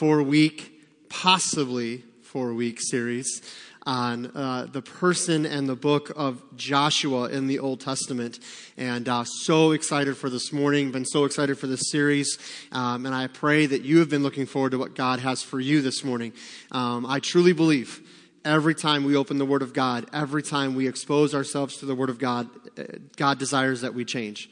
four week, possibly four week series on uh, the person and the book of Joshua in the Old Testament. And uh, so excited for this morning, been so excited for this series. Um, and I pray that you have been looking forward to what God has for you this morning. Um, I truly believe every time we open the Word of God, every time we expose ourselves to the Word of God, uh, God desires that we change.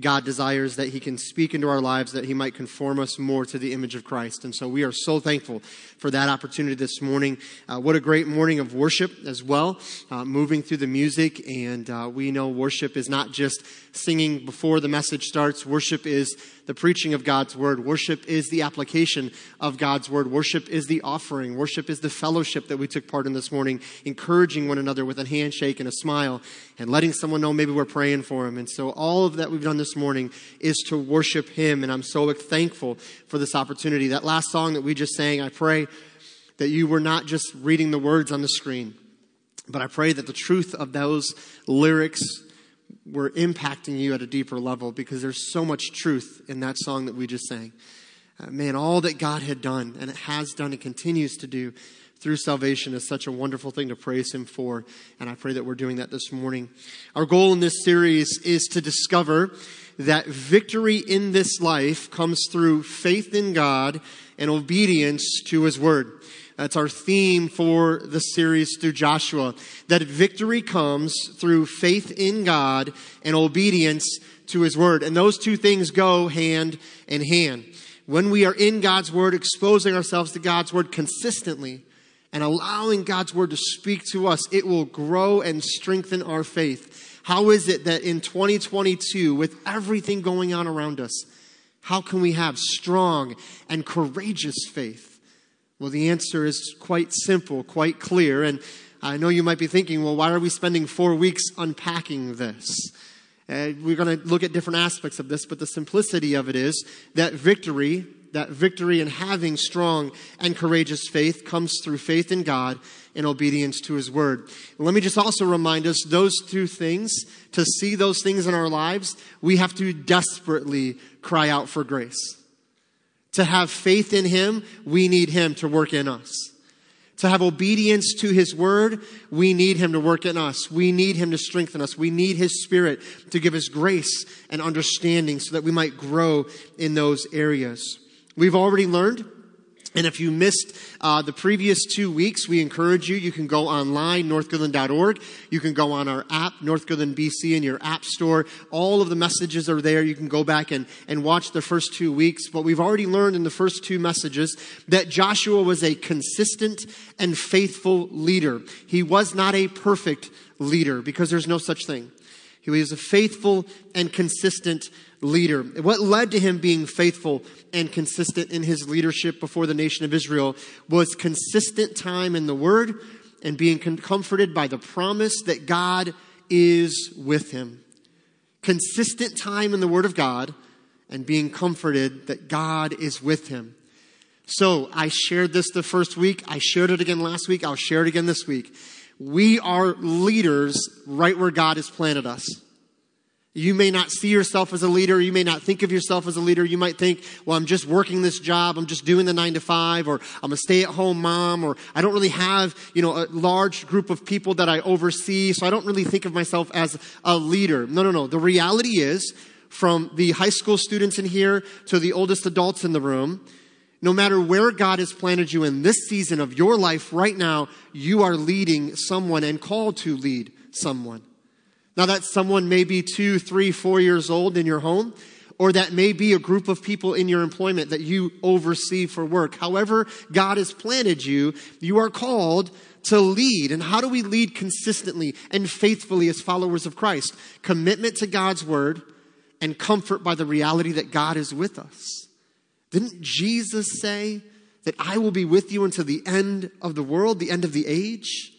God desires that He can speak into our lives, that He might conform us more to the image of Christ. And so we are so thankful for that opportunity this morning. Uh, what a great morning of worship as well, uh, moving through the music. And uh, we know worship is not just singing before the message starts, worship is the preaching of God's word. Worship is the application of God's word. Worship is the offering. Worship is the fellowship that we took part in this morning, encouraging one another with a handshake and a smile and letting someone know maybe we're praying for them. And so all of that we've done this morning is to worship Him. And I'm so thankful for this opportunity. That last song that we just sang, I pray that you were not just reading the words on the screen, but I pray that the truth of those lyrics were impacting you at a deeper level because there's so much truth in that song that we just sang. Uh, man, all that God had done and it has done and continues to do through salvation is such a wonderful thing to praise Him for. And I pray that we're doing that this morning. Our goal in this series is to discover that victory in this life comes through faith in God and obedience to His Word. That's our theme for the series through Joshua. That victory comes through faith in God and obedience to His Word. And those two things go hand in hand. When we are in God's Word, exposing ourselves to God's Word consistently, and allowing God's Word to speak to us, it will grow and strengthen our faith. How is it that in 2022, with everything going on around us, how can we have strong and courageous faith? Well, the answer is quite simple, quite clear. And I know you might be thinking, well, why are we spending four weeks unpacking this? Uh, we're going to look at different aspects of this, but the simplicity of it is that victory, that victory in having strong and courageous faith comes through faith in God and obedience to His Word. let me just also remind us those two things, to see those things in our lives, we have to desperately cry out for grace. To have faith in Him, we need Him to work in us. To have obedience to His Word, we need Him to work in us. We need Him to strengthen us. We need His Spirit to give us grace and understanding so that we might grow in those areas. We've already learned and if you missed uh, the previous two weeks, we encourage you. You can go online, northgoodland.org. You can go on our app, Northgoodland BC, in your app store. All of the messages are there. You can go back and, and watch the first two weeks. But we've already learned in the first two messages that Joshua was a consistent and faithful leader. He was not a perfect leader because there's no such thing. He was a faithful and consistent leader. What led to him being faithful and consistent in his leadership before the nation of Israel was consistent time in the Word and being comforted by the promise that God is with him. Consistent time in the Word of God and being comforted that God is with him. So I shared this the first week. I shared it again last week. I'll share it again this week. We are leaders right where God has planted us. You may not see yourself as a leader. You may not think of yourself as a leader. You might think, well, I'm just working this job. I'm just doing the nine to five, or I'm a stay at home mom, or I don't really have, you know, a large group of people that I oversee. So I don't really think of myself as a leader. No, no, no. The reality is from the high school students in here to the oldest adults in the room, no matter where God has planted you in this season of your life right now, you are leading someone and called to lead someone. Now, that someone may be two, three, four years old in your home, or that may be a group of people in your employment that you oversee for work. However, God has planted you, you are called to lead. And how do we lead consistently and faithfully as followers of Christ? Commitment to God's word and comfort by the reality that God is with us. Didn't Jesus say that I will be with you until the end of the world, the end of the age?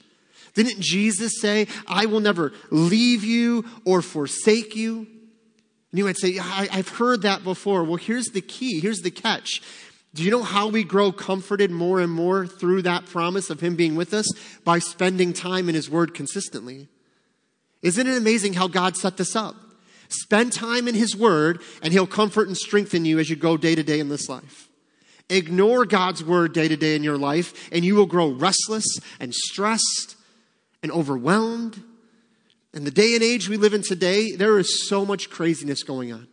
Didn't Jesus say, I will never leave you or forsake you? And you might say, I, have heard that before. Well, here's the key. Here's the catch. Do you know how we grow comforted more and more through that promise of Him being with us? By spending time in His Word consistently. Isn't it amazing how God set this up? Spend time in His Word, and He'll comfort and strengthen you as you go day to day in this life. Ignore God's Word day to day in your life, and you will grow restless and stressed and overwhelmed. In the day and age we live in today, there is so much craziness going on.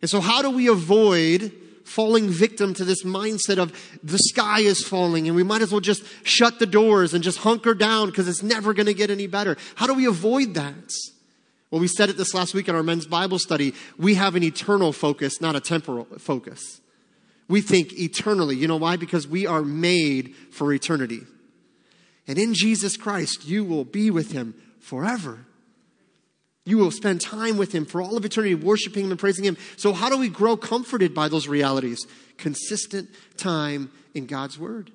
And so, how do we avoid falling victim to this mindset of the sky is falling and we might as well just shut the doors and just hunker down because it's never going to get any better? How do we avoid that? Well, we said it this last week in our men's Bible study. We have an eternal focus, not a temporal focus. We think eternally. You know why? Because we are made for eternity. And in Jesus Christ, you will be with him forever. You will spend time with him for all of eternity, worshiping him and praising him. So, how do we grow comforted by those realities? Consistent time in God's word.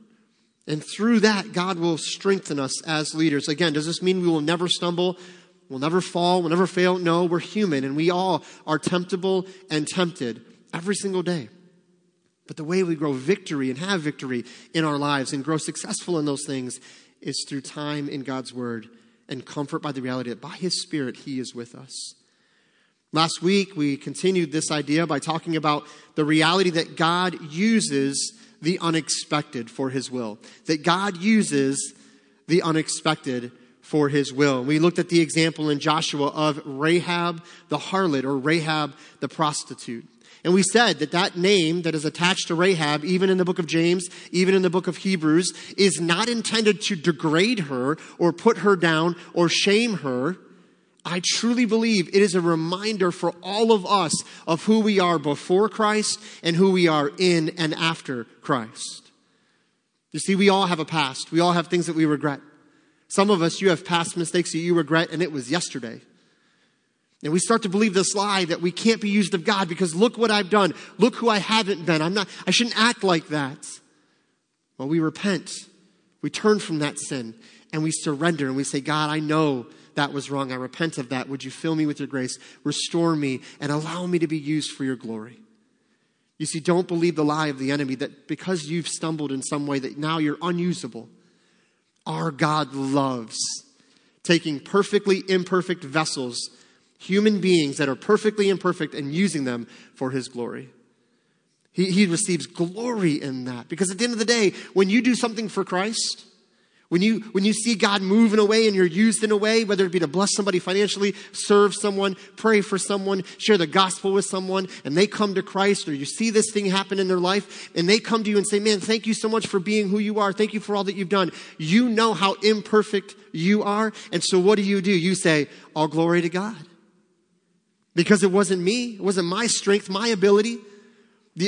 And through that, God will strengthen us as leaders. Again, does this mean we will never stumble? We'll never fall, we'll never fail? No, we're human and we all are temptable and tempted every single day. But the way we grow victory and have victory in our lives and grow successful in those things is through time in God's word and comfort by the reality that by His Spirit, He is with us. Last week, we continued this idea by talking about the reality that God uses the unexpected for His will, that God uses the unexpected for His will. We looked at the example in Joshua of Rahab the harlot or Rahab the prostitute. And we said that that name that is attached to Rahab, even in the book of James, even in the book of Hebrews, is not intended to degrade her or put her down or shame her. I truly believe it is a reminder for all of us of who we are before Christ and who we are in and after Christ. You see, we all have a past. We all have things that we regret. Some of us, you have past mistakes that you regret, and it was yesterday. And we start to believe this lie that we can't be used of God because look what I've done. Look who I haven't been. I'm not, I shouldn't act like that. Well, we repent. We turn from that sin and we surrender and we say, God, I know that was wrong. I repent of that. Would you fill me with your grace, restore me, and allow me to be used for your glory? You see, don't believe the lie of the enemy that because you've stumbled in some way that now you're unusable. Our God loves taking perfectly imperfect vessels human beings that are perfectly imperfect and using them for his glory. He, he receives glory in that. Because at the end of the day, when you do something for Christ, when you, when you see God move in a way and you're used in a way, whether it be to bless somebody financially, serve someone, pray for someone, share the gospel with someone, and they come to Christ, or you see this thing happen in their life, and they come to you and say, Man, thank you so much for being who you are. Thank you for all that you've done. You know how imperfect you are. And so what do you do? You say, All glory to God because it wasn't me, it wasn't my strength, my ability.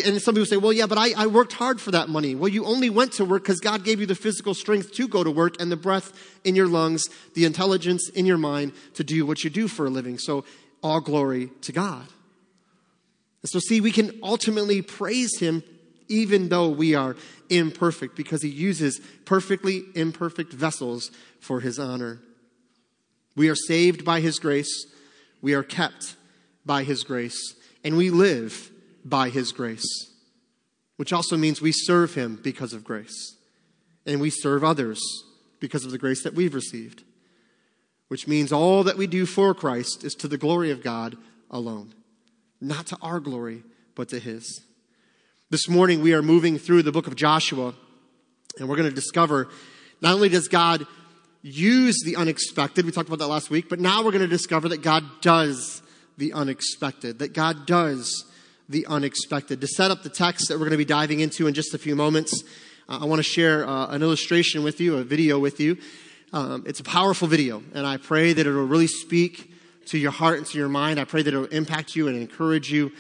And some people say, well, yeah, but I, I worked hard for that money. Well, you only went to work because God gave you the physical strength to go to work and the breath in your lungs, the intelligence in your mind to do what you do for a living. So, all glory to God. And so, see, we can ultimately praise Him even though we are imperfect because He uses perfectly imperfect vessels for His honor. We are saved by His grace, we are kept by His grace, and we live by His grace, which also means we serve Him because of grace, and we serve others because of the grace that we've received, which means all that we do for Christ is to the glory of God alone, not to our glory, but to His. This morning, we are moving through the book of Joshua, and we're going to discover not only does God use the unexpected, we talked about that last week, but now we're going to discover that God does the unexpected, that God does the unexpected. To set up the text that we're going to be diving into in just a few moments, uh, I want to share uh, an illustration with you, a video with you. Um, it's a powerful video, and I pray that it will really speak to your heart and to your mind. I pray that it will impact you and encourage you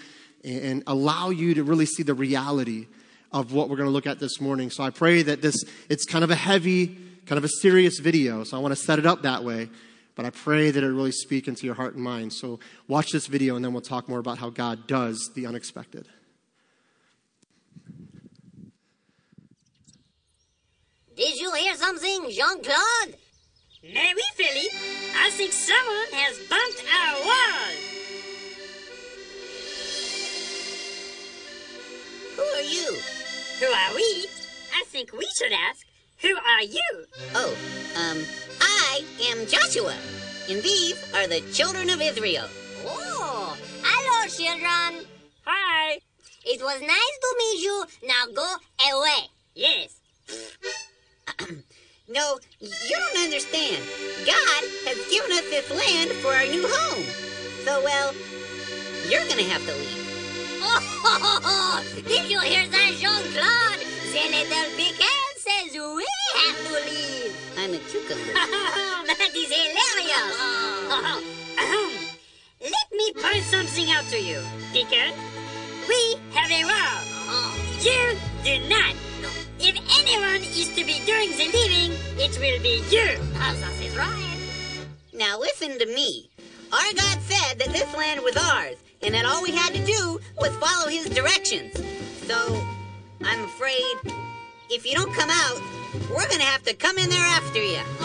and, and allow you to really see the reality of what we're going to look at this morning. So I pray that this, it's kind of a heavy, kind of a serious video. So I want to set it up that way. But I pray that it really speak into your heart and mind. So watch this video and then we'll talk more about how God does the unexpected. Did you hear something, Jean Claude? No, oui. I think someone has bumped our wall. Who are you? Who are we? I think we should ask, who are you? Oh, um, I am Joshua, and these are the children of Israel. Oh. Hello, children. Hi. It was nice to meet you. Now go away. Yes. No, you don't understand. God has given us this land for our new home. So, well, you're gonna have to leave. Oh, did you hear that, Jean-Claude? The little pecan says we have to leave. I'm a cucumber. that is hilarious. Let me point something out to you, Deacon. We have a rule. You do not. If anyone is to be doing the leaving, it will be you. that is right. Now listen to me. Our God said that this land was ours, and that all we had to do was follow his directions. So, I'm afraid if you don't come out, we're gonna have to come in there after you.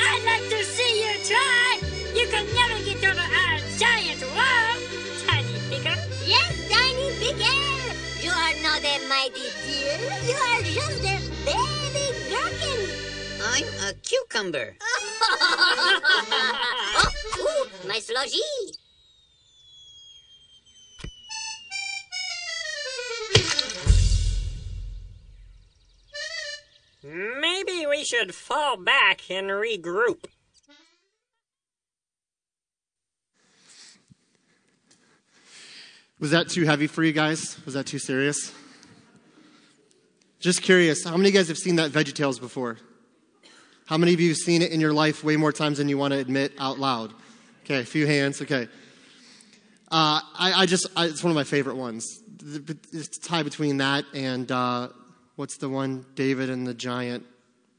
I'd like to see you try. You can never get over our giant wall, tiny picker. yes, tiny pecan. You are not a mighty deer. You are just a baby gherkin. I'm a cucumber. oh, ooh, my sludgy. Maybe we should fall back and regroup. Was that too heavy for you guys? Was that too serious? Just curious, how many of you guys have seen that VeggieTales before? How many of you have seen it in your life way more times than you want to admit out loud? Okay, a few hands. Okay. Uh, I, I just, I, it's one of my favorite ones. The- It's a tie between that and uh, what's the one, David and the giant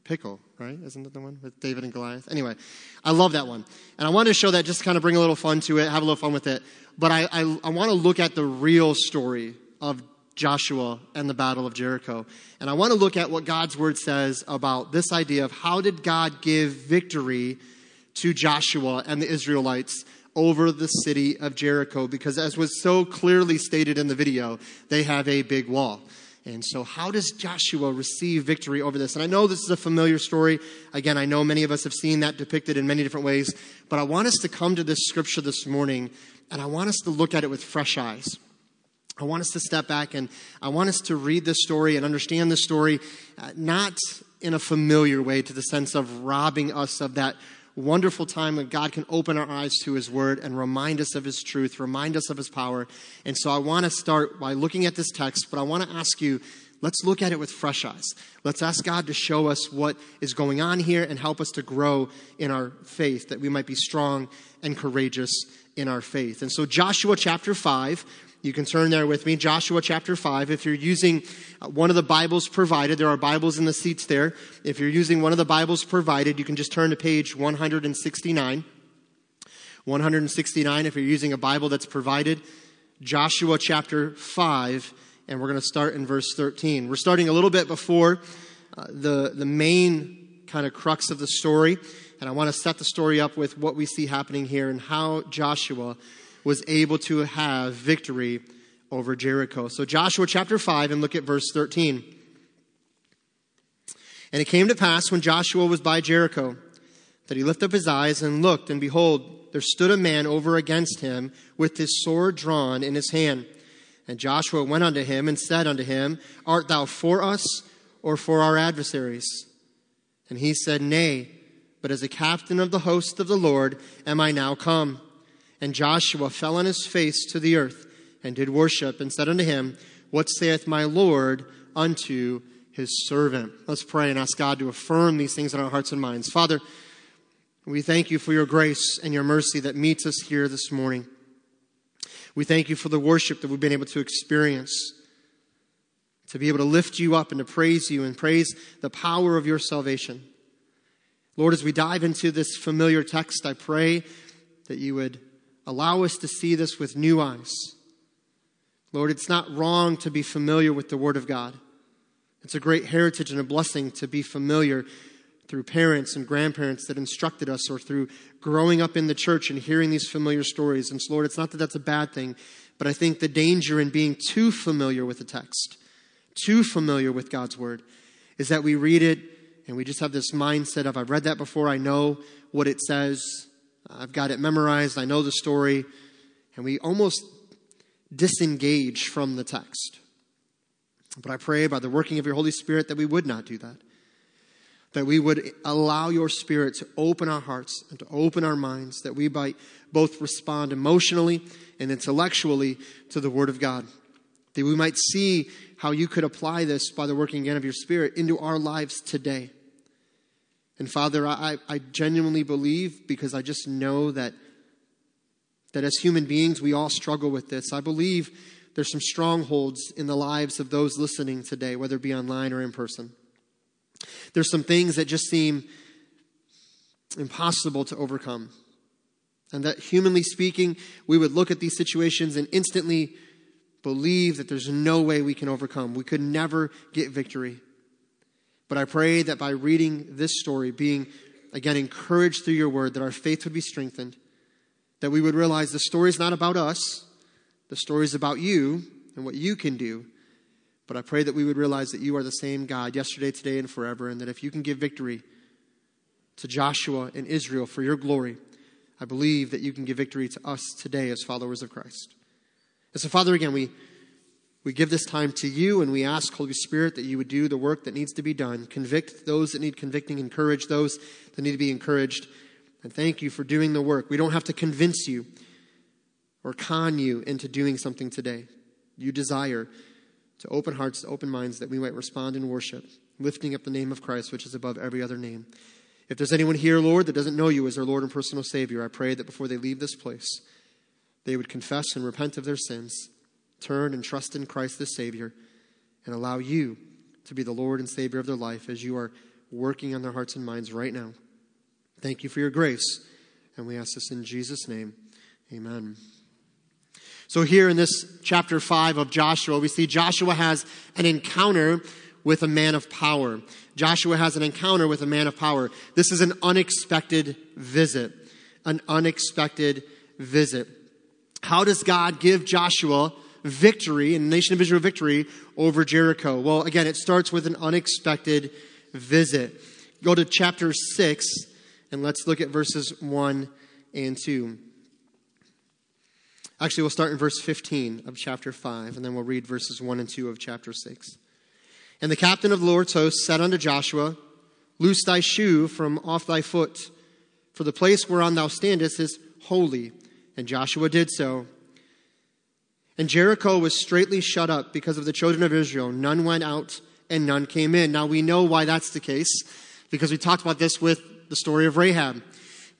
pickle, right? Isn't that the one with David and Goliath? Anyway, I love that one. And I wanted to show that just to kind of bring a little fun to it, have a little fun with it. But I, I, I want to look at the real story of Joshua and the Battle of Jericho. And I want to look at what God's word says about this idea of how did God give victory to Joshua and the Israelites over the city of Jericho because as was so clearly stated in the video, they have a big wall. And so how does Joshua receive victory over this? And I know this is a familiar story. Again, I know many of us have seen that depicted in many different ways, but I want us to come to this scripture this morning and I want us to look at it with fresh eyes. I want us to step back and I want us to read this story and understand this story, uh, not in a familiar way to the sense of robbing us of that wonderful time when God can open our eyes to His Word and remind us of His truth, remind us of His power. And so I want to start by looking at this text, but I want to ask you, let's look at it with fresh eyes. Let's ask God to show us what is going on here and help us to grow in our faith, that we might be strong and courageous in our faith. And so, Joshua chapter 5, you can turn there with me. Joshua chapter 5. If you're using uh, one of the Bibles provided, there are Bibles in the seats there. If you're using one of the Bibles provided, you can just turn to page 169. 169, if you're using a Bible that's provided, Joshua chapter 5, and we're going to start in verse 13. We're starting a little bit before uh, the, the main kind of crux of the story, and I want to set the story up with what we see happening here and how Joshua was able to have victory over Jericho. So, Joshua chapter 5, and look at verse 13. And it came to pass when Joshua was by Jericho that he lifted up his eyes and looked, and behold, there stood a man over against him with his sword drawn in his hand. And Joshua went unto him and said unto him, Art thou for us or for our adversaries? And he said, Nay, but as a captain of the host of the Lord am I now come. And Joshua fell on his face to the earth and did worship and said unto him, What saith my Lord unto his servant? Let's pray and ask God to affirm these things in our hearts and minds. Father, we thank you for your grace and your mercy that meets us here this morning. We thank you for the worship that we've been able to experience, to be able to lift you up and to praise you and praise the power of your salvation. Lord, as we dive into this familiar text, I pray that you would allow us to see this with new eyes. Lord, it's not wrong to be familiar with the Word of God. It's a great heritage and a blessing to be familiar through parents and grandparents that instructed us or through growing up in the church and hearing these familiar stories. And so, Lord, it's not that that's a bad thing, but I think the danger in being too familiar with the text, too familiar with God's Word, is that we read it and we just have this mindset of, I've read that before, I know what it says. I've got it memorized, I know the story, and we almost disengage from the text. But I pray by the working of your Holy Spirit that we would not do that. That we would allow your Spirit to open our hearts and to open our minds, that we might both respond emotionally and intellectually to the Word of God. That we might see how you could apply this by the working again of your Spirit into our lives today. And Father, I, I genuinely believe because I just know that, that as human beings, we all struggle with this. I believe there's some strongholds in the lives of those listening today, whether it be online or in person. There's some things that just seem impossible to overcome. And that humanly speaking, we would look at these situations and instantly believe that there's no way we can overcome. We could never get victory. But I pray that by reading this story, being again encouraged through your word, that our faith would be strengthened, that we would realize the story is not about us, the story is about you and what you can do. But I pray that we would realize that you are the same God yesterday, today, and forever, and that if you can give victory to Joshua and Israel for your glory, I believe that you can give victory to us today as followers of Christ. And so, Father, again, we, we give this time to you and we ask, Holy Spirit, that you would do the work that needs to be done. Convict those that need convicting, encourage those that need to be encouraged. And thank you for doing the work. We don't have to convince you or con you into doing something today. You desire to open hearts, to open minds, that we might respond in worship, lifting up the name of Christ, which is above every other name. If there's anyone here, Lord, that doesn't know you as their Lord and personal Savior, I pray that before they leave this place, they would confess and repent of their sins, turn and trust in Christ the Savior, and allow you to be the Lord and Savior of their life as you are working on their hearts and minds right now. Thank you for your grace, and we ask this in Jesus' name. Amen. So, here in this chapter 5 of Joshua, we see Joshua has an encounter with a man of power. Joshua has an encounter with a man of power. This is an unexpected visit. An unexpected visit. How does God give Joshua victory and nation of Israel victory over Jericho? Well, again, it starts with an unexpected visit. Go to chapter 6 and let's look at verses 1 and 2. Actually, we'll start in verse 15 of chapter 5, and then we'll read verses 1 and 2 of chapter 6. And the captain of the Lord's host said unto Joshua, Loose thy shoe from off thy foot, for the place whereon thou standest is holy. And Joshua did so. And Jericho was straitly shut up because of the children of Israel. None went out and none came in. Now we know why that's the case, because we talked about this with the story of Rahab.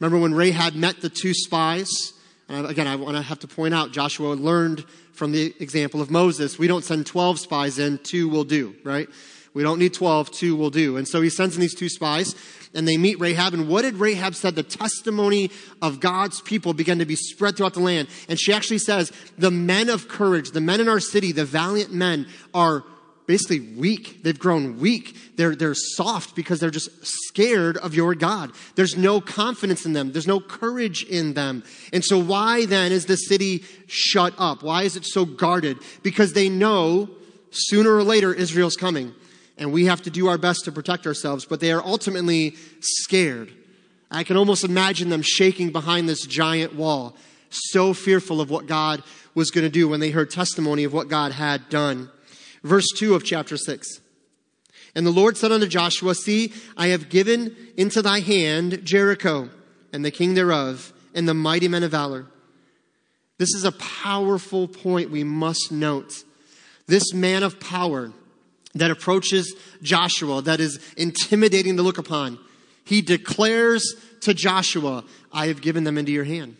Remember when Rahab met the two spies? And again, I want to have to point out Joshua learned from the example of Moses. We don't send 12 spies in, two will do, right? We don't need 12, two will do. And so he sends in these two spies and they meet Rahab. And what did Rahab said? The testimony of God's people began to be spread throughout the land. And she actually says, the men of courage, the men in our city, the valiant men are basically weak. They've grown weak. They're, they're soft because they're just scared of your God. There's no confidence in them. There's no courage in them. And so why then is the city shut up? Why is it so guarded? Because they know sooner or later Israel's coming and we have to do our best to protect ourselves, but they are ultimately scared. I can almost imagine them shaking behind this giant wall, so fearful of what God was going to do when they heard testimony of what God had done. Verse 2 of chapter 6. And the Lord said unto Joshua, See, I have given into thy hand Jericho and the king thereof and the mighty men of valor. This is a powerful point we must note. This man of power that approaches Joshua, that is intimidating to look upon, he declares to Joshua, I have given them into your hand.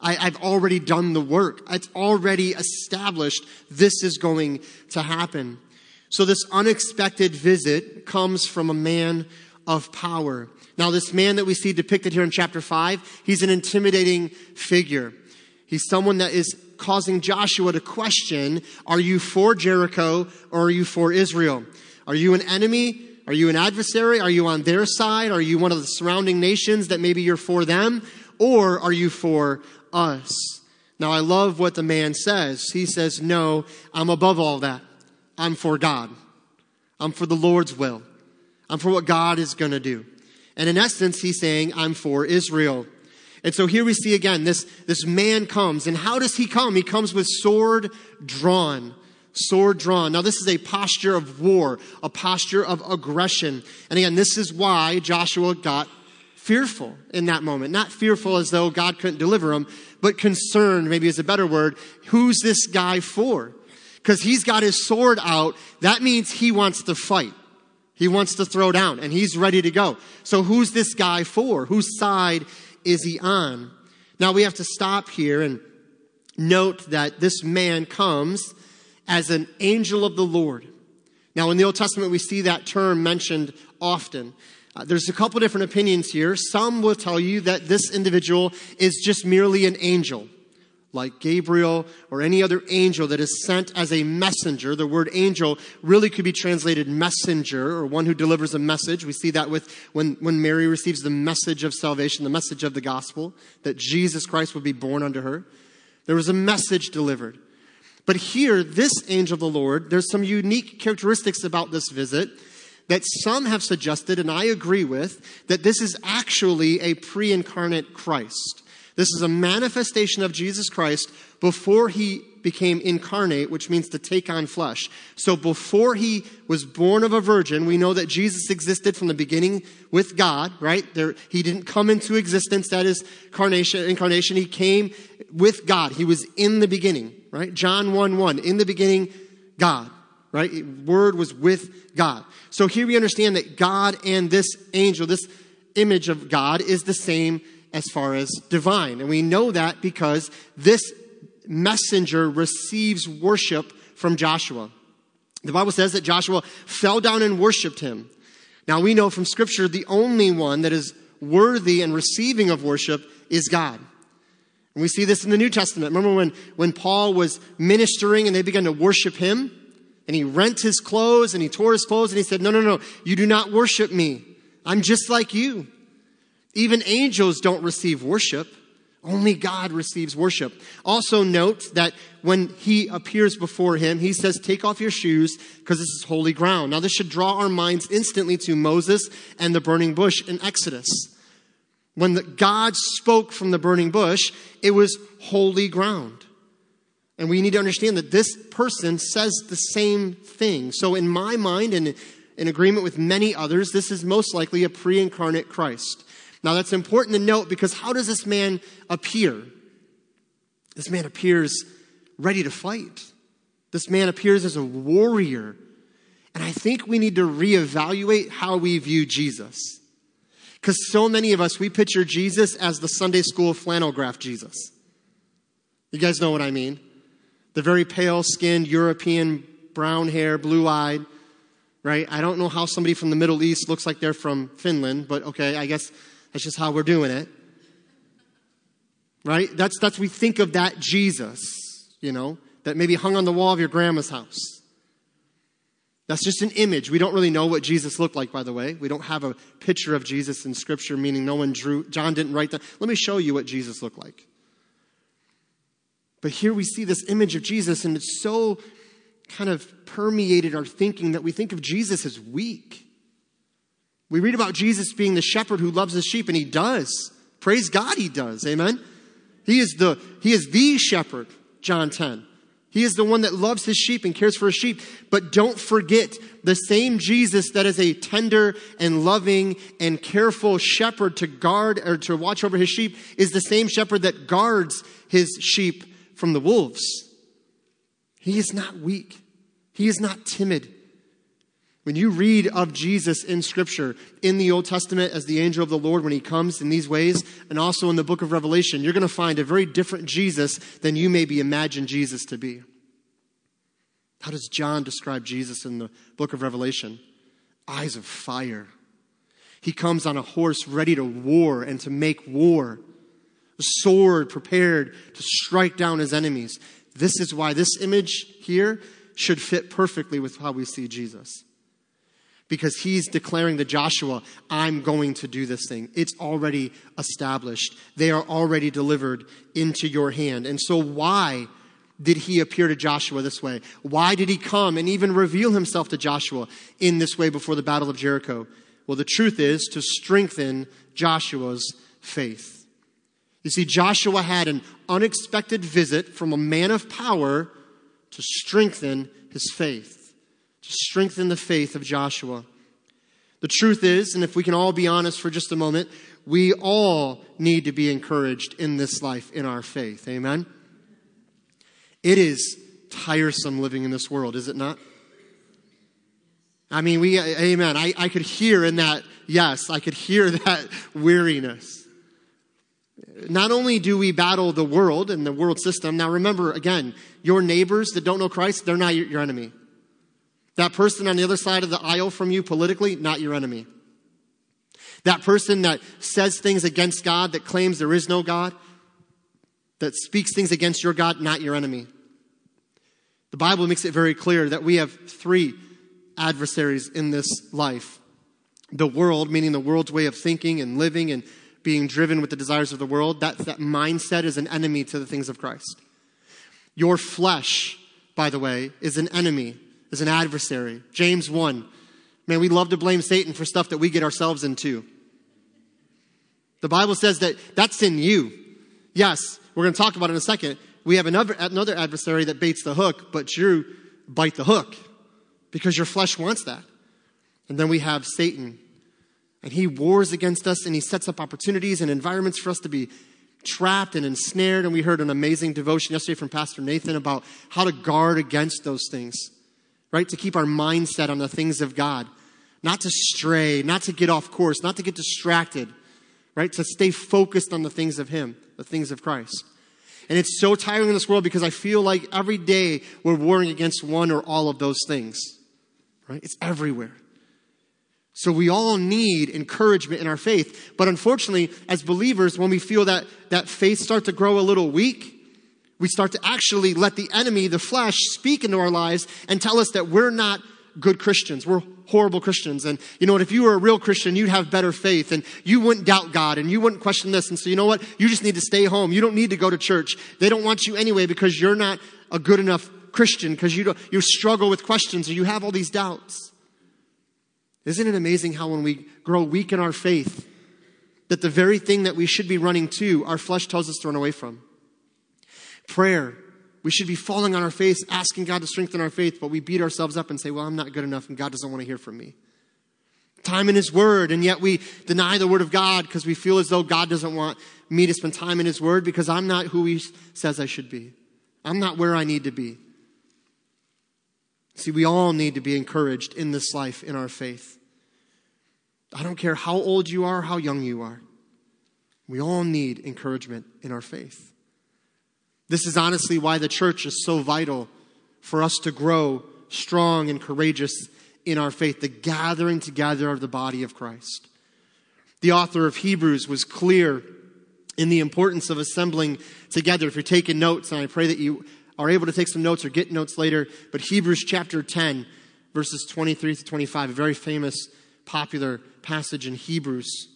I, have already done the work. It's already established. This is going to happen. So this unexpected visit comes from a man of power. Now, this man that we see depicted here in chapter 5, he's an intimidating figure. He's someone that is causing Joshua to question, are you for Jericho or are you for Israel? Are you an enemy? Are you an adversary? Are you on their side? Are you one of the surrounding nations that maybe you're for them? Or are you for us. Now, I love what the man says. He says, No, I'm above all that. I'm for God. I'm for the Lord's will. I'm for what God is going to do. And in essence, he's saying, I'm for Israel. And so here we see again this, this man comes. And how does he come? He comes with sword drawn. Sword drawn. Now, this is a posture of war, a posture of aggression. And again, this is why Joshua got fearful in that moment. Not fearful as though God couldn't deliver him, but concerned, maybe is a better word. Who's this guy for? Because he's got his sword out. That means he wants to fight. He wants to throw down and he's ready to go. So who's this guy for? Whose side is he on? Now we have to stop here and note that this man comes as an angel of the Lord. Now in the Old Testament, we see that term mentioned often. Uh, there's a couple different opinions here. Some will tell you that this individual is just merely an angel like Gabriel or any other angel that is sent as a messenger. The word angel really could be translated messenger or one who delivers a message. We see that with when, when Mary receives the message of salvation, the message of the gospel, that Jesus Christ would be born unto her. There was a message delivered. But here, this angel of the Lord, there's some unique characteristics about this visit that some have suggested, and I agree with, that this is actually a pre incarnate Christ. This is a manifestation of Jesus Christ before he became incarnate, which means to take on flesh. So before he was born of a virgin, we know that Jesus existed from the beginning with God, right? There, he didn't come into existence. That is incarnation, incarnation. He came with God. He was in the beginning, right? John 1 1. In the beginning, God, right? Word was with God. So here we understand that God and this angel, this image of God is the same as far as divine. And we know that because this messenger receives worship from Joshua. The Bible says that Joshua fell down and worshiped him. Now we know from scripture the only one that is worthy and receiving of worship is God. And we see this in the New Testament. Remember when, when Paul was ministering and they began to worship him? And he rent his clothes and he tore his clothes and he said, No, no, no, you do not worship me. I'm just like you. Even angels don't receive worship. Only God receives worship. Also note that when he appears before him, he says, take off your shoes because this is holy ground. Now this should draw our minds instantly to Moses and the burning bush in Exodus. When the, God spoke from the burning bush, it was holy ground. And we need to understand that this person says the same thing. So in my mind and in agreement with many others, this is most likely a pre-incarnate Christ. Now that's important to note because how does this man appear? This man appears ready to fight. This man appears as a warrior. And I think we need to reevaluate how we view Jesus. Because so many of us, we picture Jesus as the Sunday school flannel graph Jesus. You guys know what I mean? The very pale skinned, European, brown hair, blue eyed, right? I don't know how somebody from the Middle East looks like they're from Finland, but okay, I guess that's just how we're doing it. Right? That's, that's, we think of that Jesus, you know, that maybe hung on the wall of your grandma's house. That's just an image. We don't really know what Jesus looked like, by the way. We don't have a picture of Jesus in Scripture, meaning no one drew, John didn't write that. Let me show you what Jesus looked like. But here we see this image of Jesus, and it's so kind of permeated our thinking that we think of Jesus as weak. We read about Jesus being the shepherd who loves his sheep, and he does. Praise God, he does. Amen. He is the, he is the shepherd, John 10. He is the one that loves his sheep and cares for his sheep. But don't forget the same Jesus that is a tender and loving and careful shepherd to guard or to watch over his sheep is the same shepherd that guards his sheep from the wolves. He is not weak. He is not timid. When you read of Jesus in Scripture, in the Old Testament as the angel of the Lord when he comes in these ways, and also in the book of Revelation, you're going to find a very different Jesus than you maybe imagine Jesus to be. How does John describe Jesus in the book of Revelation? Eyes of fire. He comes on a horse ready to war and to make war, a sword prepared to strike down his enemies. This is why this image here should fit perfectly with how we see Jesus because he's declaring to Joshua, I'm going to do this thing. It's already established. They are already delivered into your hand. And so, why did he appear to Joshua this way? Why did he come and even reveal himself to Joshua in this way before the Battle of Jericho? Well, the truth is to strengthen Joshua's faith. You see, Joshua had an unexpected visit from a man of power to strengthen his faith, strengthen the faith of Joshua. The truth is, and if we can all be honest for just a moment, we all need to be encouraged in this life in our faith. Amen? It is tiresome living in this world, is it not? I mean, we, amen. I, I could hear in that, yes, I could hear that weariness. Not only do we battle the world and the world system, now remember, again, your neighbors that don't know Christ, they're not your, your enemy. That person on the other side of the aisle from you politically, not your enemy. That person that says things against God, that claims there is no God, that speaks things against your God, not your enemy. The Bible makes it very clear that we have three adversaries in this life the world, meaning the world's way of thinking and living and being driven with the desires of the world, that, that mindset is an enemy to the things of Christ. Your flesh, by the way, is an enemy, is an adversary. James 1. Man, we love to blame Satan for stuff that we get ourselves into. The Bible says that that's in you. Yes, we're going to talk about it in a second. We have another, another adversary that baits the hook, but you bite the hook because your flesh wants that. And then we have Satan. And he wars against us and he sets up opportunities and environments for us to be trapped and ensnared. And we heard an amazing devotion yesterday from Pastor Nathan about how to guard against those things, right? To keep our mindset on the things of God, not to stray, not to get off course, not to get distracted, right? To stay focused on the things of Him, the things of Christ. And it's so tiring in this world because I feel like every day we're warring against one or all of those things, right? It's everywhere. So we all need encouragement in our faith. But unfortunately, as believers, when we feel that, that faith start to grow a little weak, we start to actually let the enemy, the flesh, speak into our lives and tell us that we're not good Christians. We're horrible Christians. And you know what? If you were a real Christian, you'd have better faith and you wouldn't doubt God and you wouldn't question this. And so you know what? You just need to stay home. You don't need to go to church. They don't want you anyway because you're not a good enough Christian because you, you struggle with questions or you have all these doubts. Isn't it amazing how when we grow weak in our faith, that the very thing that we should be running to, our flesh tells us to run away from? Prayer. We should be falling on our face, asking God to strengthen our faith, but we beat ourselves up and say, Well, I'm not good enough, and God doesn't want to hear from me. Time in His Word, and yet we deny the Word of God because we feel as though God doesn't want me to spend time in His Word because I'm not who He says I should be. I'm not where I need to be. See, we all need to be encouraged in this life in our faith. I don't care how old you are, how young you are. We all need encouragement in our faith. This is honestly why the church is so vital for us to grow strong and courageous in our faith, the gathering together of the body of Christ. The author of Hebrews was clear in the importance of assembling together. If you're taking notes, and I pray that you are able to take some notes or get notes later. But Hebrews chapter 10, verses 23 to 25, a very famous, popular passage in Hebrews.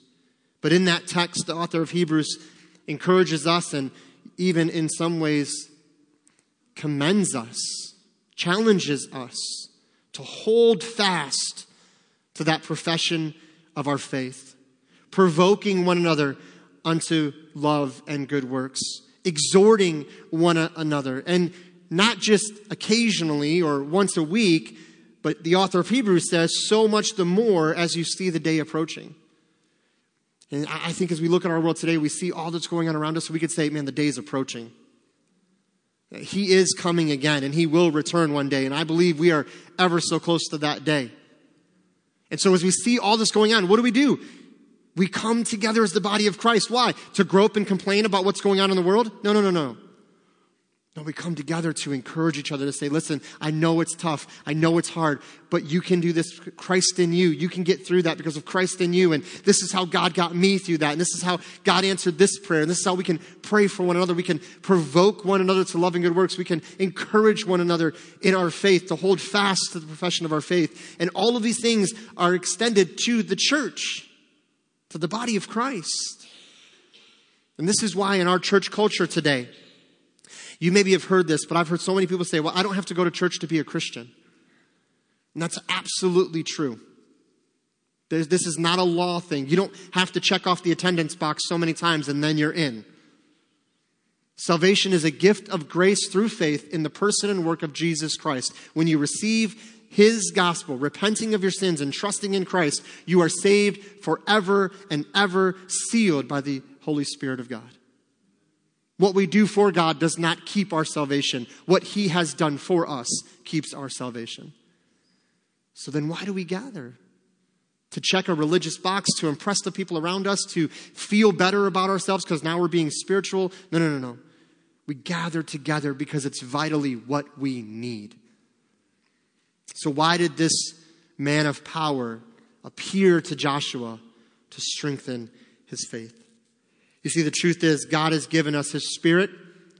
But in that text, the author of Hebrews encourages us and even in some ways commends us, challenges us to hold fast to that profession of our faith, provoking one another unto love and good works exhorting one another. And not just occasionally or once a week, but the author of Hebrews says, so much the more as you see the day approaching. And I think as we look at our world today, we see all that's going on around us, so we could say, man, the day is approaching. He is coming again, and he will return one day. And I believe we are ever so close to that day. And so as we see all this going on, what do we do? We come together as the body of Christ. Why? To grope and complain about what's going on in the world? No, no, no, no. No, we come together to encourage each other to say, listen, I know it's tough. I know it's hard, but you can do this. Christ in you. You can get through that because of Christ in you. And this is how God got me through that. And this is how God answered this prayer. And this is how we can pray for one another. We can provoke one another to loving good works. We can encourage one another in our faith to hold fast to the profession of our faith. And all of these things are extended to the church to the body of Christ. And this is why in our church culture today, you maybe have heard this, but I've heard so many people say, well, I don't have to go to church to be a Christian. And that's absolutely true. There's, this is not a law thing. You don't have to check off the attendance box so many times and then you're in. Salvation is a gift of grace through faith in the person and work of Jesus Christ. When you receive his gospel, repenting of your sins and trusting in Christ, you are saved forever and ever, sealed by the Holy Spirit of God. What we do for God does not keep our salvation. What he has done for us keeps our salvation. So then why do we gather? To check a religious box, to impress the people around us, to feel better about ourselves because now we're being spiritual? No, no, no, no. We gather together because it's vitally what we need. So, why did this man of power appear to Joshua to strengthen his faith? You see, the truth is, God has given us His Spirit,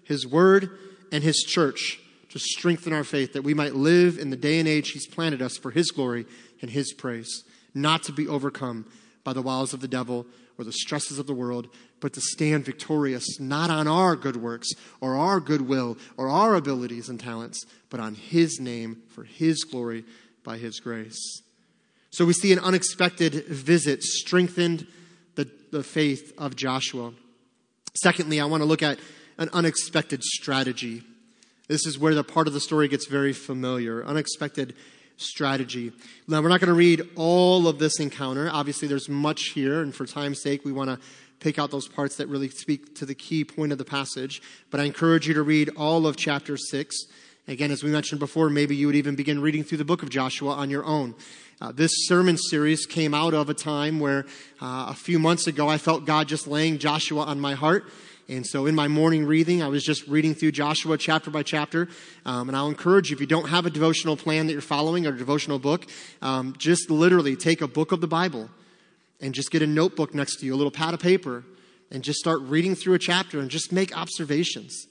His Word, and His church to strengthen our faith that we might live in the day and age He's planted us for His glory and His praise, not to be overcome by the wiles of the devil or the stresses of the world, but to stand victorious not on our good works or our goodwill or our abilities and talents, but on His name for His glory by His grace. So we see an unexpected visit strengthened the, faith of Joshua. Secondly, I want to look at an unexpected strategy. This is where the part of the story gets very familiar. Unexpected strategy. Now, we're not going to read all of this encounter. Obviously, there's much here, and for time's sake, we want to pick out those parts that really speak to the key point of the passage. But I encourage you to read all of chapter 6. Again, as we mentioned before, maybe you would even begin reading through the book of Joshua on your own. Uh, this sermon series came out of a time where uh, a few months ago I felt God just laying Joshua on my heart. And so in my morning reading, I was just reading through Joshua chapter by chapter. Um, and I'll encourage you, if you don't have a devotional plan that you're following or a devotional book, um, just literally take a book of the Bible and just get a notebook next to you, a little pad of paper, and just start reading through a chapter and just make observations.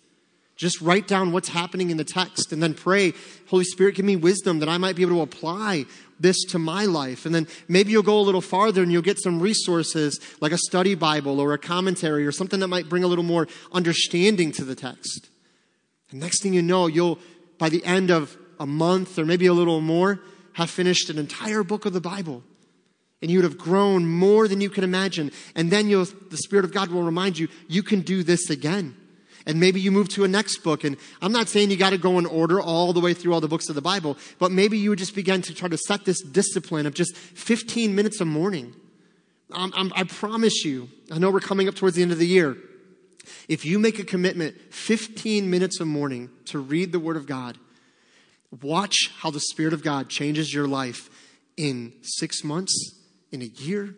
Just write down what's happening in the text and then pray, Holy Spirit, give me wisdom that I might be able to apply this to my life. And then maybe you'll go a little farther and you'll get some resources like a study Bible or a commentary or something that might bring a little more understanding to the text. And next thing you know, you'll, by the end of a month or maybe a little more, have finished an entire book of the Bible. And you would have grown more than you can imagine. And then you'll, the Spirit of God will remind you, you can do this again and maybe you move to a next book. And I'm not saying you got to go in order all the way through all the books of the Bible, but maybe you would just begin to try to set this discipline of just 15 minutes a morning. I'm, I promise you, I know we're coming up towards the end of the year. If you make a commitment 15 minutes a morning to read the Word of God, watch how the Spirit of God changes your life in six months, in a year,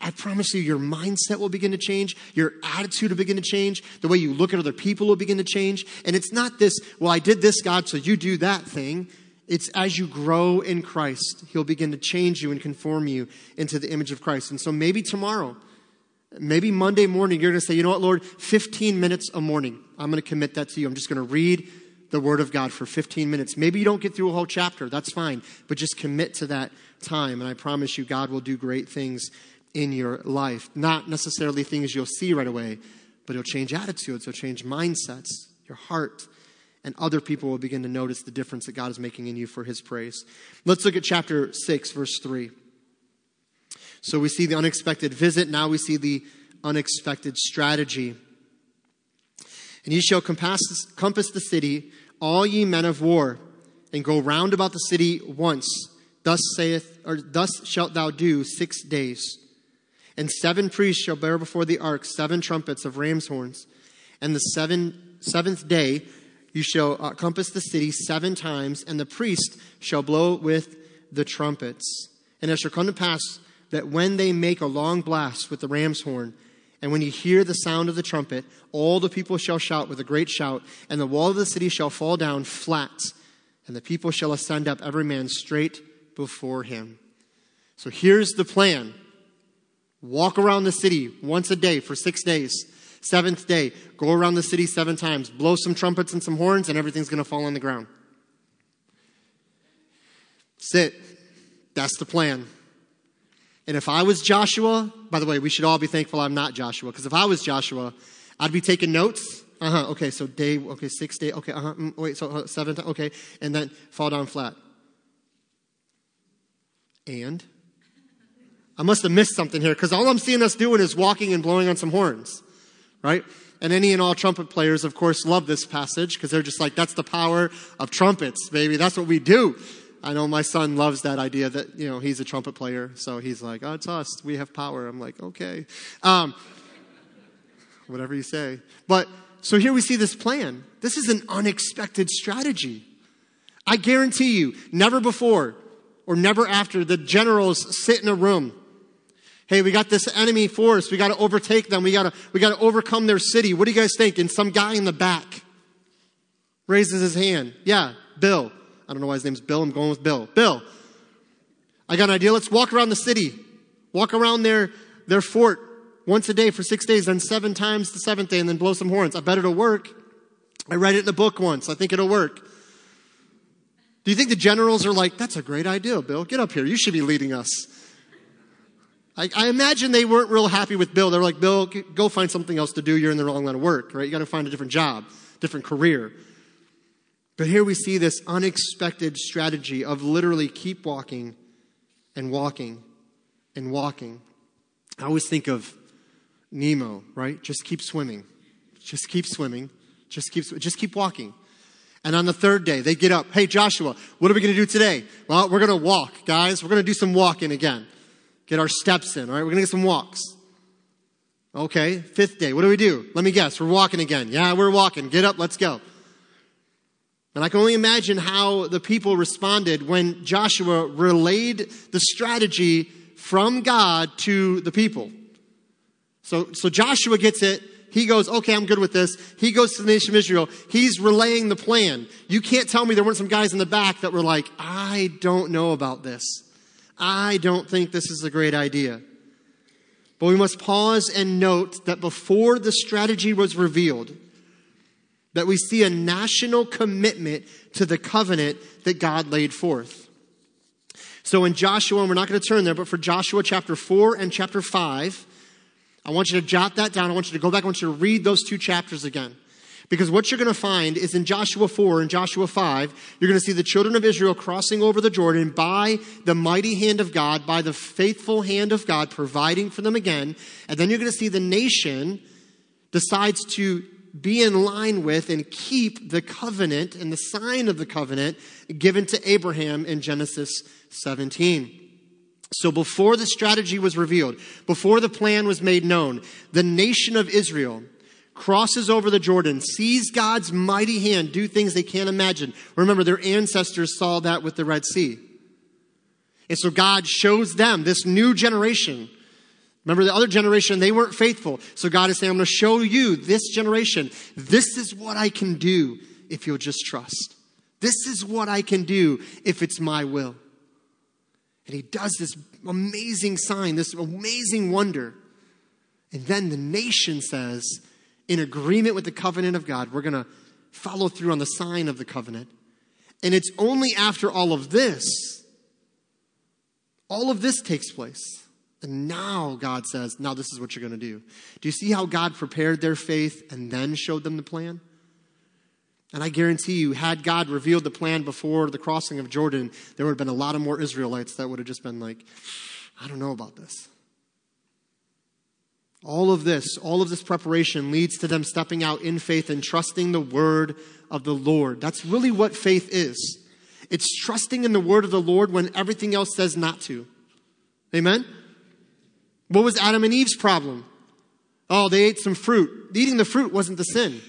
I promise you, your mindset will begin to change. Your attitude will begin to change. The way you look at other people will begin to change. And it's not this, well, I did this, God, so you do that thing. It's as you grow in Christ, He'll begin to change you and conform you into the image of Christ. And so maybe tomorrow, maybe Monday morning, you're going to say, you know what, Lord, 15 minutes a morning. I'm going to commit that to you. I'm just going to read the Word of God for 15 minutes. Maybe you don't get through a whole chapter. That's fine. But just commit to that time. And I promise you, God will do great things in your life. Not necessarily things you'll see right away, but it'll change attitudes, it'll change mindsets, your heart, and other people will begin to notice the difference that God is making in you for His praise. Let's look at chapter 6, verse 3. So we see the unexpected visit, now we see the unexpected strategy. And ye shall compass, compass the city, all ye men of war, and go round about the city once. Thus saith, or thus shalt thou do six days. And seven priests shall bear before the ark seven trumpets of ram's horns. And the seven, seventh day you shall compass the city seven times, and the priest shall blow with the trumpets. And it shall come to pass that when they make a long blast with the ram's horn, and when you hear the sound of the trumpet, all the people shall shout with a great shout, and the wall of the city shall fall down flat, and the people shall ascend up every man straight before him. So here's the plan. Walk around the city once a day for six days. Seventh day, go around the city seven times, blow some trumpets and some horns, and everything's going to fall on the ground. Sit. That's the plan. And if I was Joshua, by the way, we should all be thankful I'm not Joshua, because if I was Joshua, I'd be taking notes. Uh huh. Okay, so day. Okay, six day. Okay. Uh huh. Mm, wait. So uh, seven. Okay, and then fall down flat. And I must have missed something here because all I'm seeing us doing is walking and blowing on some horns, right? And any and all trumpet players, of course, love this passage because they're just like, that's the power of trumpets, baby. That's what we do. I know my son loves that idea that, you know, he's a trumpet player. So he's like, oh, it's us. We have power. I'm like, okay. Um, whatever you say. But so here we see this plan. This is an unexpected strategy. I guarantee you, never before or never after the generals sit in a room. Hey, we got this enemy force. We got to overtake them. We got to, we got to overcome their city. What do you guys think? And some guy in the back raises his hand. Yeah, Bill. I don't know why his name's Bill. I'm going with Bill. Bill, I got an idea. Let's walk around the city. Walk around their, their fort once a day for six days, then seven times the seventh day, and then blow some horns. I bet it'll work. I read it in the book once. I think it'll work. Do you think the generals are like, that's a great idea, Bill? Get up here. You should be leading us. I, I imagine they weren't real happy with Bill. They were like, Bill, go find something else to do. You're in the wrong line of work, right? You got to find a different job, different career. But here we see this unexpected strategy of literally keep walking and walking and walking. I always think of Nemo, right? Just keep swimming. Just keep swimming. Just keep, just keep walking. And on the third day, they get up. Hey, Joshua, what are we going to do today? Well, we're going to walk, guys. We're going to do some walking again. Get our steps in, all right? We're going to get some walks. Okay, fifth day. What do we do? Let me guess. We're walking again. Yeah, we're walking. Get up. Let's go. And I can only imagine how the people responded when Joshua relayed the strategy from God to the people. So, so Joshua gets it. He goes, okay, I'm good with this. He goes to the nation of Israel. He's relaying the plan. You can't tell me there weren't some guys in the back that were like, I don't know about this. I don't think this is a great idea. But we must pause and note that before the strategy was revealed, that we see a national commitment to the covenant that God laid forth. So in Joshua, and we're not going to turn there, but for Joshua chapter 4 and chapter 5, I want you to jot that down. I want you to go back. I want you to read those two chapters again. Because what you're going to find is in Joshua 4 and Joshua 5, you're going to see the children of Israel crossing over the Jordan by the mighty hand of God, by the faithful hand of God providing for them again. And then you're going to see the nation decides to be in line with and keep the covenant and the sign of the covenant given to Abraham in Genesis 17. So before the strategy was revealed, before the plan was made known, the nation of Israel crosses over the Jordan, sees God's mighty hand do things they can't imagine. Remember, their ancestors saw that with the Red Sea. And so God shows them, this new generation. Remember the other generation, they weren't faithful. So God is saying, I'm going to show you, this generation, this is what I can do if you'll just trust. This is what I can do if it's my will. And he does this amazing sign, this amazing wonder. And then the nation says, in agreement with the covenant of God, we're going to follow through on the sign of the covenant. And it's only after all of this, all of this takes place. And now God says, now this is what you're going to do. Do you see how God prepared their faith and then showed them the plan? And I guarantee you, had God revealed the plan before the crossing of Jordan, there would have been a lot of more Israelites that would have just been like, I don't know about this. All of this, all of this preparation leads to them stepping out in faith and trusting the word of the Lord. That's really what faith is. It's trusting in the word of the Lord when everything else says not to. Amen? What was Adam and Eve's problem? Oh, they ate some fruit. Eating the fruit wasn't the sin.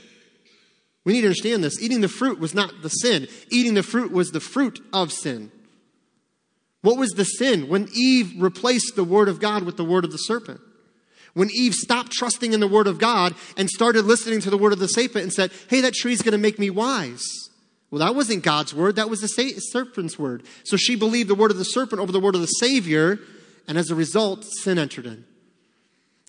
We need to understand this. Eating the fruit was not the sin. Eating the fruit was the fruit of sin. What was the sin? When Eve replaced the word of God with the word of the serpent. When Eve stopped trusting in the word of God and started listening to the word of the serpent and said, hey, that tree's going to make me wise. Well, that wasn't God's word. That was the serpent's word. So she believed the word of the serpent over the word of the Savior. And as a result, sin entered in.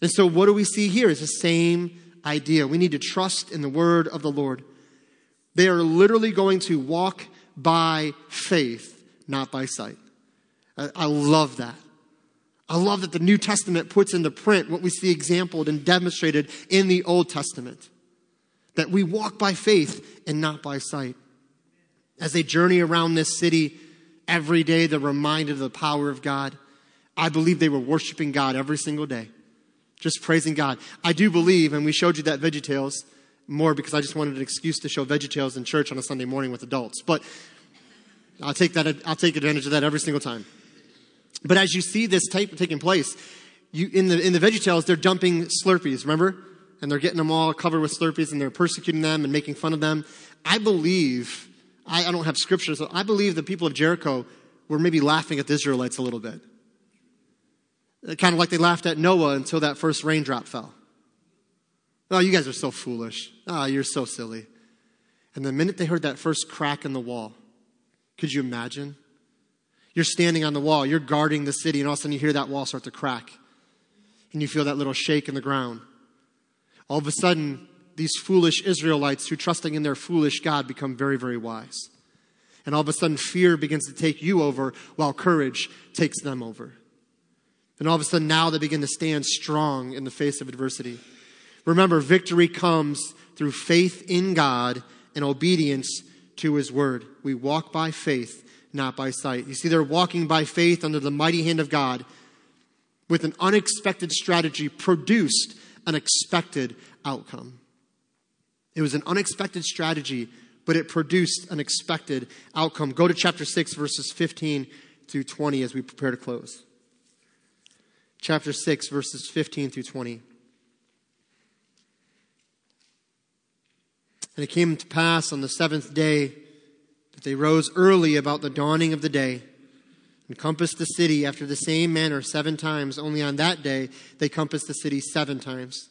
And so what do we see here is the same idea. We need to trust in the word of the Lord. They are literally going to walk by faith, not by sight. I, love that. I love that the New Testament puts into print what we see exampled and demonstrated in the Old Testament. That we walk by faith and not by sight. As they journey around this city every day, they're reminded of the power of God. I believe they were worshiping God every single day. Just praising God. I do believe, and we showed you that VeggieTales more because I just wanted an excuse to show VeggieTales in church on a Sunday morning with adults. But I'll take that. I'll take advantage of that every single time. But as you see this type taking place, you, in the in the VeggieTales, they're dumping Slurpees. Remember, and they're getting them all covered with Slurpees, and they're persecuting them and making fun of them. I believe. I, I don't have scripture, so I believe the people of Jericho were maybe laughing at the Israelites a little bit. Uh, kind of like they laughed at Noah until that first raindrop fell. Oh, you guys are so foolish. Oh, you're so silly. And the minute they heard that first crack in the wall, could you imagine? You're standing on the wall, you're guarding the city, and all of a sudden you hear that wall start to crack. And you feel that little shake in the ground. All of a sudden, these foolish Israelites who trusting in their foolish God become very, very wise. And all of a sudden, fear begins to take you over while courage takes them over. And all of a sudden, now they begin to stand strong in the face of adversity. Remember, victory comes through faith in God and obedience to His word. We walk by faith, not by sight. You see, they're walking by faith under the mighty hand of God with an unexpected strategy produced an expected outcome. It was an unexpected strategy, but it produced an expected outcome. Go to chapter 6, verses 15 through 20 as we prepare to close. Chapter 6, verses 15 through 20. And it came to pass on the seventh day they rose early about the dawning of the day and compassed the city after the same manner seven times. Only on that day they compassed the city seven times.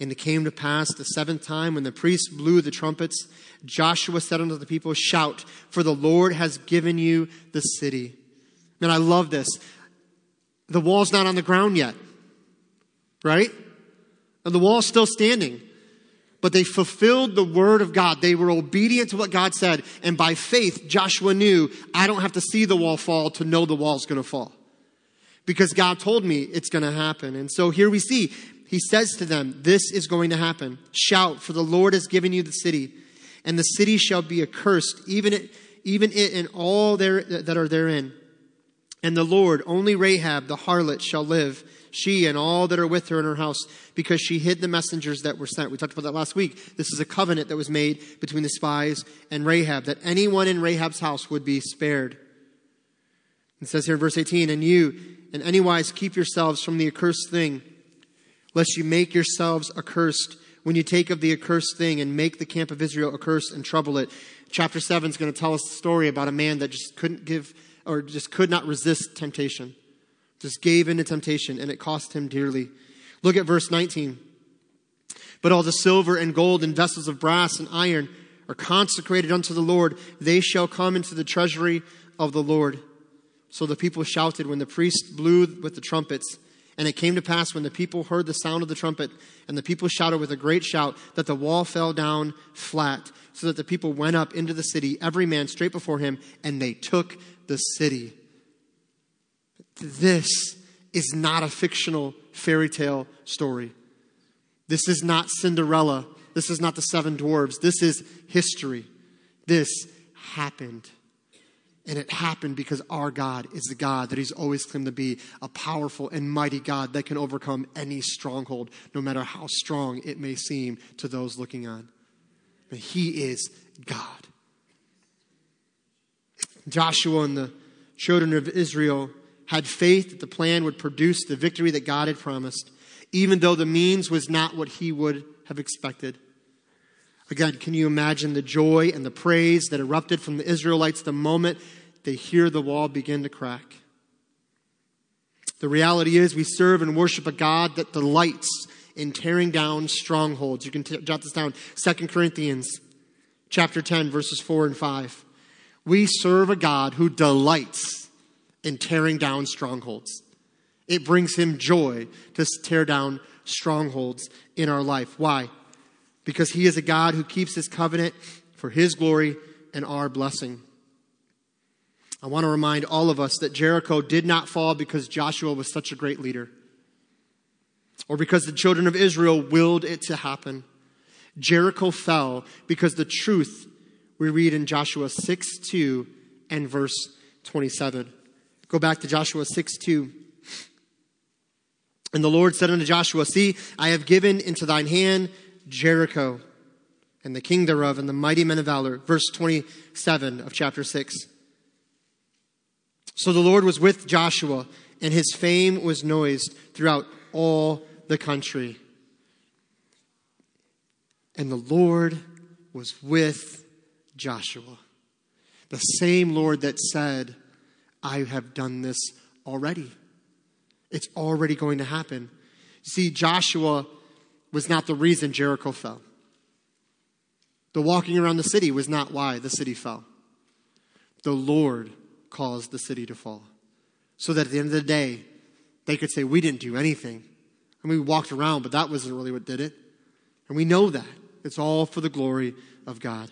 And it came to pass the seventh time when the priests blew the trumpets, Joshua said unto the people, Shout, for the Lord has given you the city. And I love this. The wall's not on the ground yet, right? And the wall's still standing. But they fulfilled the word of God. They were obedient to what God said. And by faith, Joshua knew, I don't have to see the wall fall to know the wall's going to fall. Because God told me it's going to happen. And so here we see he says to them, This is going to happen. Shout, for the Lord has given you the city, and the city shall be accursed, even it, even it and all there, that are therein. And the Lord, only Rahab the harlot, shall live, she and all that are with her in her house, because she hid the messengers that were sent. We talked about that last week. This is a covenant that was made between the spies and Rahab, that anyone in Rahab's house would be spared. It says here in verse 18, And you, in any wise, keep yourselves from the accursed thing lest you make yourselves accursed when you take of the accursed thing and make the camp of Israel accursed and trouble it. Chapter 7 is going to tell us a story about a man that just couldn't give or just could not resist temptation. Just gave in to temptation and it cost him dearly. Look at verse 19. But all the silver and gold and vessels of brass and iron are consecrated unto the Lord. They shall come into the treasury of the Lord. So the people shouted when the priest blew with the trumpets. And it came to pass when the people heard the sound of the trumpet, and the people shouted with a great shout, that the wall fell down flat, so that the people went up into the city, every man straight before him, and they took the city. This is not a fictional fairy tale story. This is not Cinderella. This is not the seven dwarves. This is history. This happened. And it happened because our God is the God that He's always claimed to be a powerful and mighty God that can overcome any stronghold, no matter how strong it may seem to those looking on. And He is God. Joshua and the children of Israel had faith that the plan would produce the victory that God had promised, even though the means was not what He would have expected. Again, can you imagine the joy and the praise that erupted from the Israelites the moment they hear the wall begin to crack. The reality is, we serve and worship a God that delights in tearing down strongholds. You can t- jot this down. 2 Corinthians chapter 10, verses 4 and 5. We serve a God who delights in tearing down strongholds. It brings him joy to tear down strongholds in our life. Why? Because he is a God who keeps his covenant for his glory and our blessing. I want to remind all of us that Jericho did not fall because Joshua was such a great leader or because the children of Israel willed it to happen. Jericho fell because the truth we read in Joshua 6 2 and verse 27. Go back to Joshua 6 2. And the Lord said unto Joshua, See, I have given into thine hand Jericho and the king thereof and the mighty men of valor. Verse 27 of chapter 6. So the Lord was with Joshua, and his fame was noised throughout all the country. And the Lord was with Joshua. The same Lord that said, I have done this already. It's already going to happen. See, Joshua was not the reason Jericho fell. The walking around the city was not why the city fell. The Lord caused the city to fall. So that at the end of the day, they could say, We didn't do anything. I mean, we walked around, but that wasn't really what did it. And we know that. It's all for the glory of God.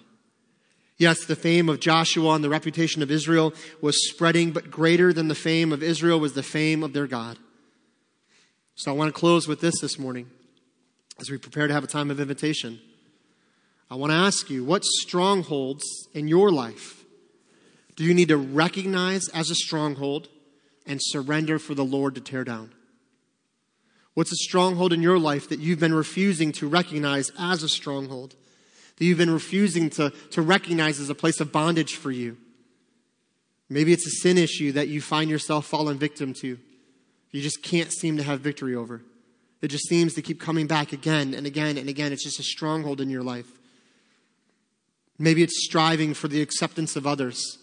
Yes, the fame of Joshua and the reputation of Israel was spreading, but greater than the fame of Israel was the fame of their God. So I want to close with this this morning as we prepare to have a time of invitation. I want to ask you what strongholds in your life do you need to recognize as a stronghold and surrender for the Lord to tear down? What's a stronghold in your life that you've been refusing to recognize as a stronghold? That you've been refusing to, to recognize as a place of bondage for you? Maybe it's a sin issue that you find yourself falling victim to. You just can't seem to have victory over. It just seems to keep coming back again and again and again. It's just a stronghold in your life. Maybe it's striving for the acceptance of others.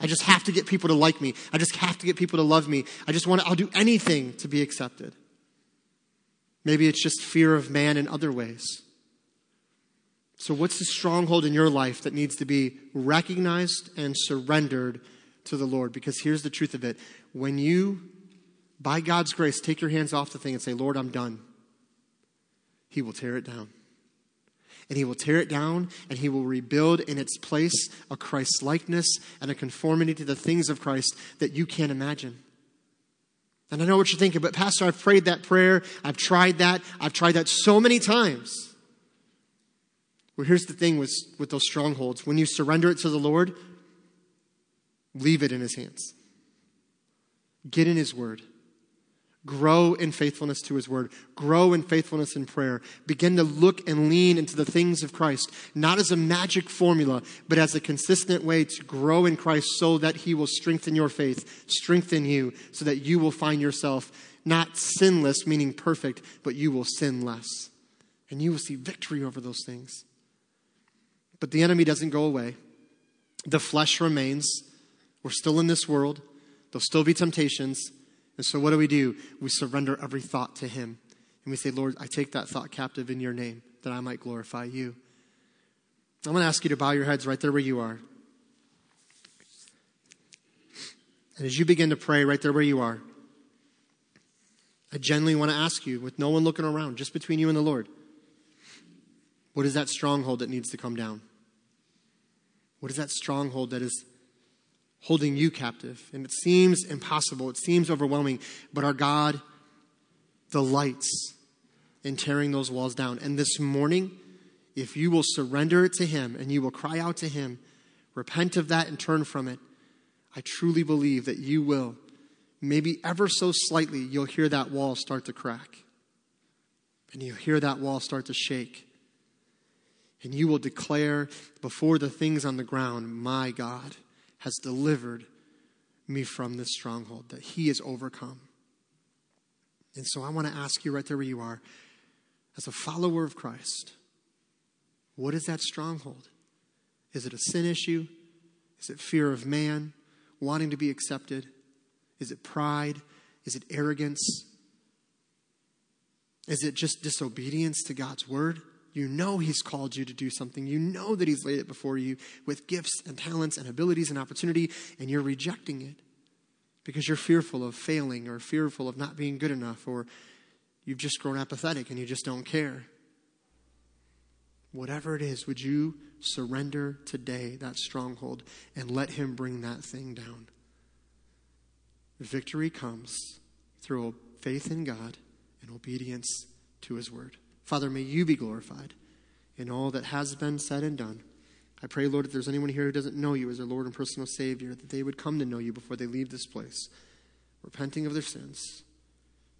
I just have to get people to like me. I just have to get people to love me. I just want to, I'll do anything to be accepted. Maybe it's just fear of man in other ways. So, what's the stronghold in your life that needs to be recognized and surrendered to the Lord? Because here's the truth of it when you, by God's grace, take your hands off the thing and say, Lord, I'm done, He will tear it down and he will tear it down and he will rebuild in its place a Christ likeness and a conformity to the things of Christ that you can't imagine. And I know what you're thinking, but Pastor, I've prayed that prayer. I've tried that. I've tried that so many times. Well, here's the thing with, with those strongholds when you surrender it to the Lord, leave it in his hands. Get in his word. Grow in faithfulness to His Word. Grow in faithfulness in prayer. Begin to look and lean into the things of Christ, not as a magic formula, but as a consistent way to grow in Christ so that He will strengthen your faith, strengthen you, so that you will find yourself not sinless, meaning perfect, but you will sin less. And you will see victory over those things. But the enemy doesn't go away, the flesh remains. We're still in this world, there'll still be temptations. And so, what do we do? We surrender every thought to Him. And we say, Lord, I take that thought captive in your name that I might glorify you. I'm going to ask you to bow your heads right there where you are. And as you begin to pray right there where you are, I genuinely want to ask you, with no one looking around, just between you and the Lord, what is that stronghold that needs to come down? What is that stronghold that is holding you captive. And it seems impossible, it seems overwhelming, but our God delights in tearing those walls down. And this morning, if you will surrender it to Him and you will cry out to Him, repent of that and turn from it, I truly believe that you will, maybe ever so slightly, you'll hear that wall start to crack. And you'll hear that wall start to shake. And you will declare before the things on the ground, My God has delivered me from this stronghold, that He has overcome. And so I want to ask you right there where you are, as a follower of Christ, what is that stronghold? Is it a sin issue? Is it fear of man, wanting to be accepted? Is it pride? Is it arrogance? Is it just disobedience to God's word? You know He's called you to do something. You know that He's laid it before you with gifts and talents and abilities and opportunity, and you're rejecting it because you're fearful of failing or fearful of not being good enough, or you've just grown apathetic and you just don't care. Whatever it is, would you surrender today that stronghold and let Him bring that thing down? Victory comes through faith in God and obedience to His word. Father, may you be glorified in all that has been said and done. I pray, Lord, if there's anyone here who doesn't know you as their Lord and personal Savior, that they would come to know you before they leave this place, repenting of their sins,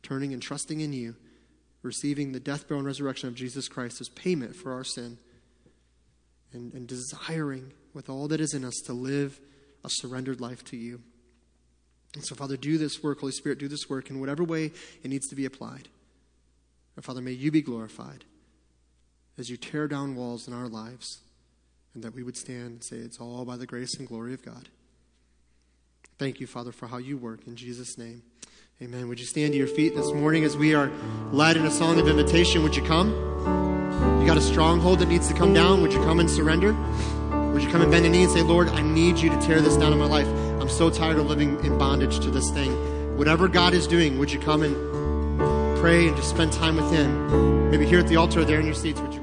turning and trusting in you, receiving the death, burial, and resurrection of Jesus Christ as payment for our sin, and, and desiring with all that is in us to live a surrendered life to you. And so, Father, do this work, Holy Spirit, do this work in whatever way it needs to be applied. And Father, may you be glorified as you tear down walls in our lives, and that we would stand and say, It's all by the grace and glory of God. Thank you, Father, for how you work. In Jesus' name, amen. Would you stand to your feet this morning as we are led in a song of invitation? Would you come? You got a stronghold that needs to come down? Would you come and surrender? Would you come and bend a knee and say, Lord, I need you to tear this down in my life? I'm so tired of living in bondage to this thing. Whatever God is doing, would you come and pray and just spend time with Him? Maybe here at the altar, there in your seats, would you?